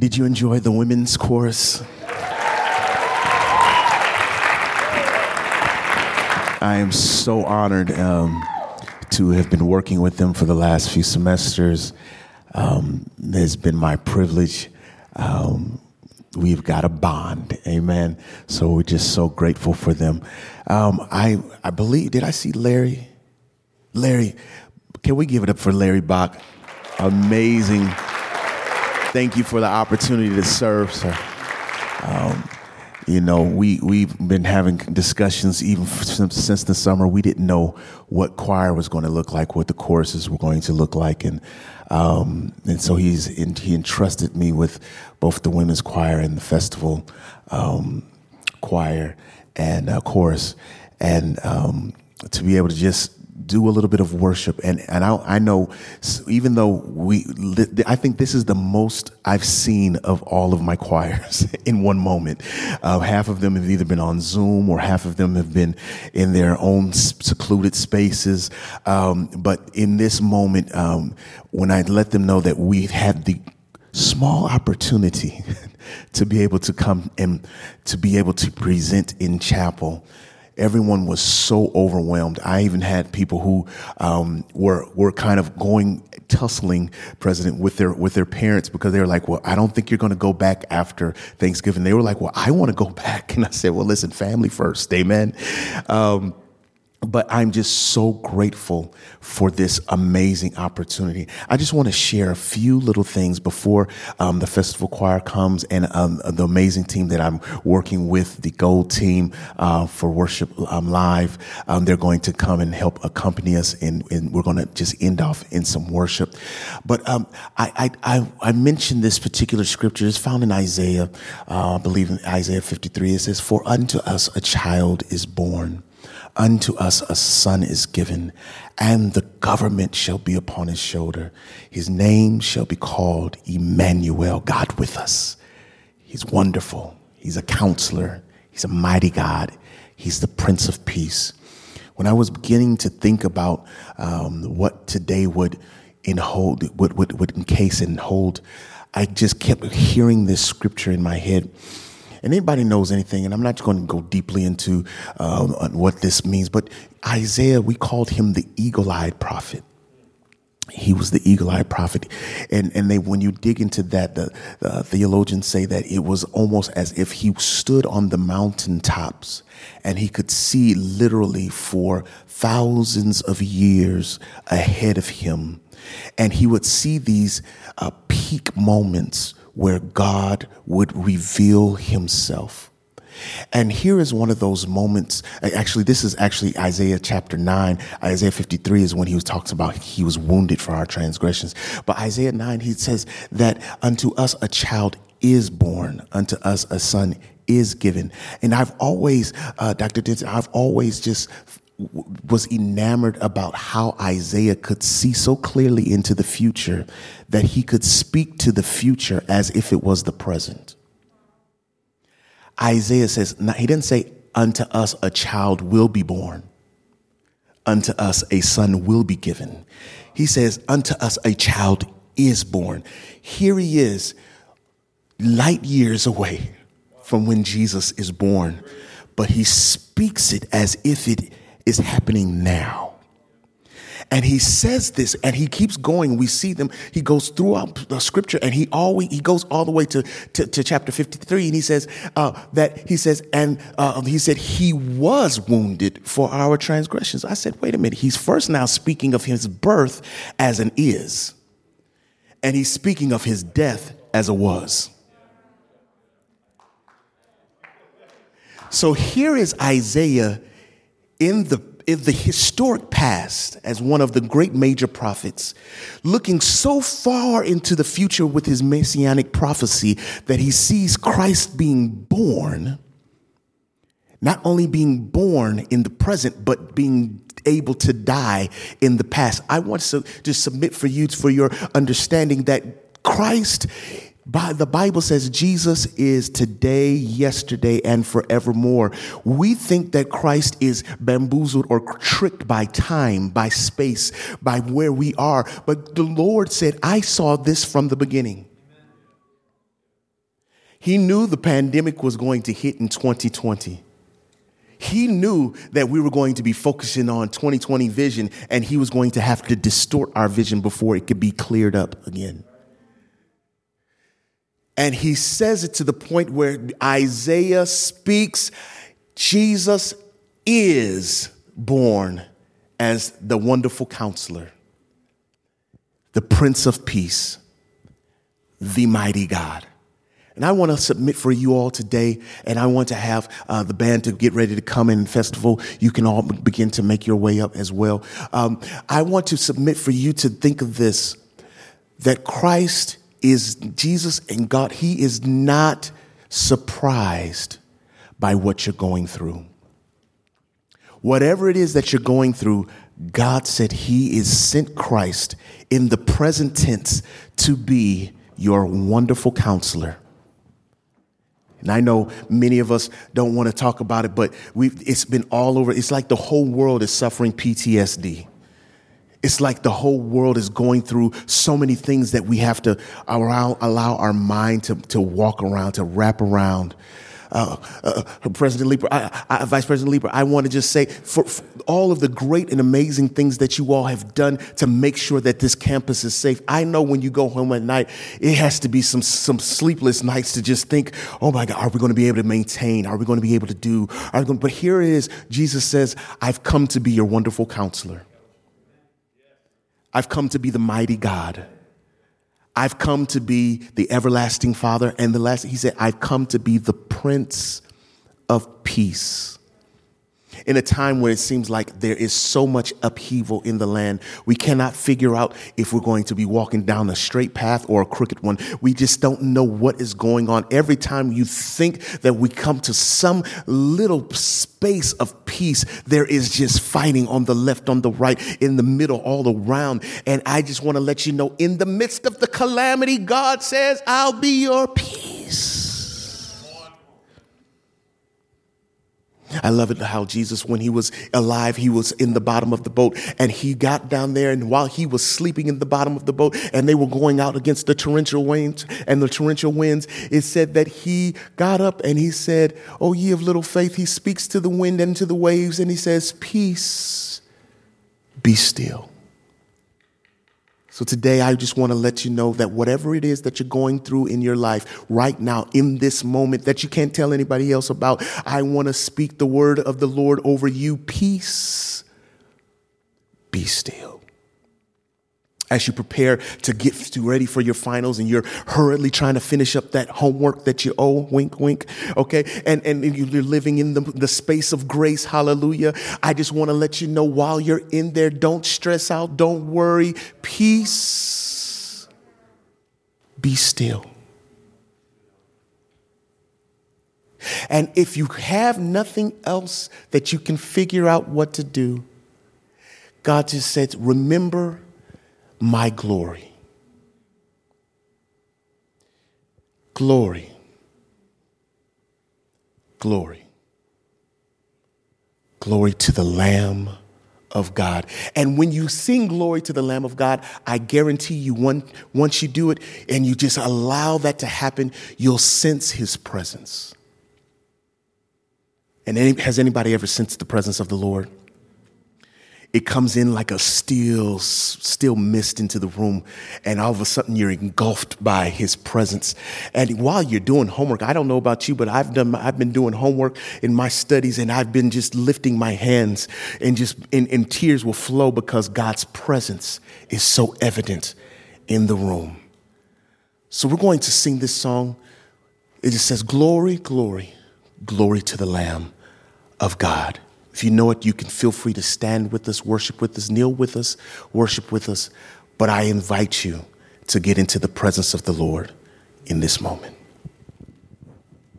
Did you enjoy the women's chorus? I am so honored um, to have been working with them for the last few semesters. Um, it's been my privilege. Um, we've got a bond, amen. So we're just so grateful for them. Um, I I believe. Did I see Larry? Larry, can we give it up for Larry Bach? Amazing. Thank you for the opportunity to serve, sir. Um, you know, we we've been having discussions even since, since the summer. We didn't know what choir was going to look like, what the choruses were going to look like, and um, and so he's in, he entrusted me with both the women's choir and the festival um, choir and uh, chorus, and um, to be able to just do a little bit of worship. And, and I, I know, even though we, I think this is the most I've seen of all of my choirs in one moment. Uh, half of them have either been on Zoom or half of them have been in their own secluded spaces. Um, but in this moment, um, when I let them know that we had the small opportunity to be able to come and to be able to present in chapel, everyone was so overwhelmed. I even had people who um, were were kind of going tussling president with their with their parents because they were like, "Well, I don't think you're going to go back after Thanksgiving." They were like, "Well, I want to go back," and I said, "Well, listen, family first, amen." Um, but I'm just so grateful for this amazing opportunity. I just want to share a few little things before um, the festival choir comes and um, the amazing team that I'm working with, the Gold team uh, for Worship um, Live. Um, they're going to come and help accompany us, and, and we're going to just end off in some worship. But um, I, I, I, mentioned this particular scripture. It's found in Isaiah, uh, I believe in Isaiah 53. It says, For unto us a child is born Unto us a son is given, and the government shall be upon his shoulder. His name shall be called Emmanuel, God with us. He's wonderful. He's a counselor. He's a mighty God. He's the Prince of Peace. When I was beginning to think about um, what today would enhold, would, would, would encase and hold, I just kept hearing this scripture in my head and anybody knows anything, and I'm not going to go deeply into um, what this means, but Isaiah, we called him the eagle-eyed prophet. He was the eagle-eyed prophet, and and they when you dig into that, the, the theologians say that it was almost as if he stood on the mountaintops and he could see literally for thousands of years ahead of him, and he would see these uh, peak moments where God would reveal himself. And here is one of those moments. Actually, this is actually Isaiah chapter 9. Isaiah 53 is when he was talks about he was wounded for our transgressions. But Isaiah 9, he says that unto us a child is born, unto us a son is given. And I've always, uh, Dr. Denton, I've always just was enamored about how Isaiah could see so clearly into the future that he could speak to the future as if it was the present. Isaiah says, he didn't say, Unto us a child will be born, unto us a son will be given. He says, Unto us a child is born. Here he is, light years away from when Jesus is born, but he speaks it as if it is happening now. And he says this and he keeps going. We see them. He goes throughout the scripture and he always, he goes all the way to, to, to chapter 53 and he says uh, that he says, and uh, he said he was wounded for our transgressions. I said, wait a minute. He's first now speaking of his birth as an is. And he's speaking of his death as a was. So here is Isaiah in the in the historic past as one of the great major prophets, looking so far into the future with his messianic prophecy that he sees Christ being born, not only being born in the present, but being able to die in the past. I want to just submit for you for your understanding that Christ the Bible says Jesus is today, yesterday, and forevermore. We think that Christ is bamboozled or tricked by time, by space, by where we are. But the Lord said, I saw this from the beginning. He knew the pandemic was going to hit in 2020. He knew that we were going to be focusing on 2020 vision and he was going to have to distort our vision before it could be cleared up again. And he says it to the point where Isaiah speaks Jesus is born as the wonderful counselor, the Prince of Peace, the mighty God. And I want to submit for you all today, and I want to have uh, the band to get ready to come in festival. You can all begin to make your way up as well. Um, I want to submit for you to think of this that Christ is Jesus and God. He is not surprised by what you're going through. Whatever it is that you're going through, God said He is sent Christ in the present tense to be your wonderful counselor. And I know many of us don't want to talk about it, but it's been all over. It's like the whole world is suffering PTSD. It's like the whole world is going through so many things that we have to allow, allow our mind to, to walk around, to wrap around uh, uh, President Leeper, I, I, Vice President Leeper, I want to just say for, for, all of the great and amazing things that you all have done to make sure that this campus is safe. I know when you go home at night, it has to be some, some sleepless nights to just think, oh my God, are we going to be able to maintain? Are we going to be able to do? Are we going, but here it is. Jesus says, I've come to be your wonderful counselor. I've come to be the mighty God. I've come to be the everlasting Father. And the last, he said, I've come to be the Prince of Peace in a time where it seems like there is so much upheaval in the land. We cannot figure out if we're going to be walking down a straight path or a crooked one. We just don't know what is going on. Every time you think that we come to some little space of peace, there is just fighting on the left, on the right, in the middle, all around. And I just want to let you know in the midst of the calamity, God says, I'll be your peace. I love it how Jesus, when he was alive, he was in the bottom of the boat and he got down there. And while he was sleeping in the bottom of the boat and they were going out against the torrential winds and the torrential winds, it said that he got up and he said, Oh, ye of little faith, he speaks to the wind and to the waves and he says, Peace, be still. So today, I just want to let you know that whatever it is that you're going through in your life right now, in this moment that you can't tell anybody else about, I want to speak the word of the Lord over you. Peace, be still as you prepare to get ready for your finals and you're hurriedly trying to finish up that homework that you owe, wink, wink, okay? And, and you're living in the, the space of grace, hallelujah. I just want to let you know while you're in there, don't stress out, don't worry, peace, be still. And if you have nothing else that you can figure out what to do, God just said, remember my glory. Glory. Glory. Glory to the Lamb of God. And when you sing glory to the Lamb of God, I guarantee you, one, once you do it and you just allow that to happen, you'll sense his presence. And any, has anybody ever sensed the presence of the Lord? It comes in like a steel, still mist into the room, and all of a sudden you're engulfed by his presence. And while you're doing homework, I don't know about you, but I've done, I've been doing homework in my studies, and I've been just lifting my hands, and just, and, and tears will flow because God's presence is so evident in the room. So we're going to sing this song. It just says, Glory, glory, glory to the Lamb of God. If you know it, you can feel free to stand with us, worship with us, kneel with us, worship with us. But I invite you to get into the presence of the Lord in this moment.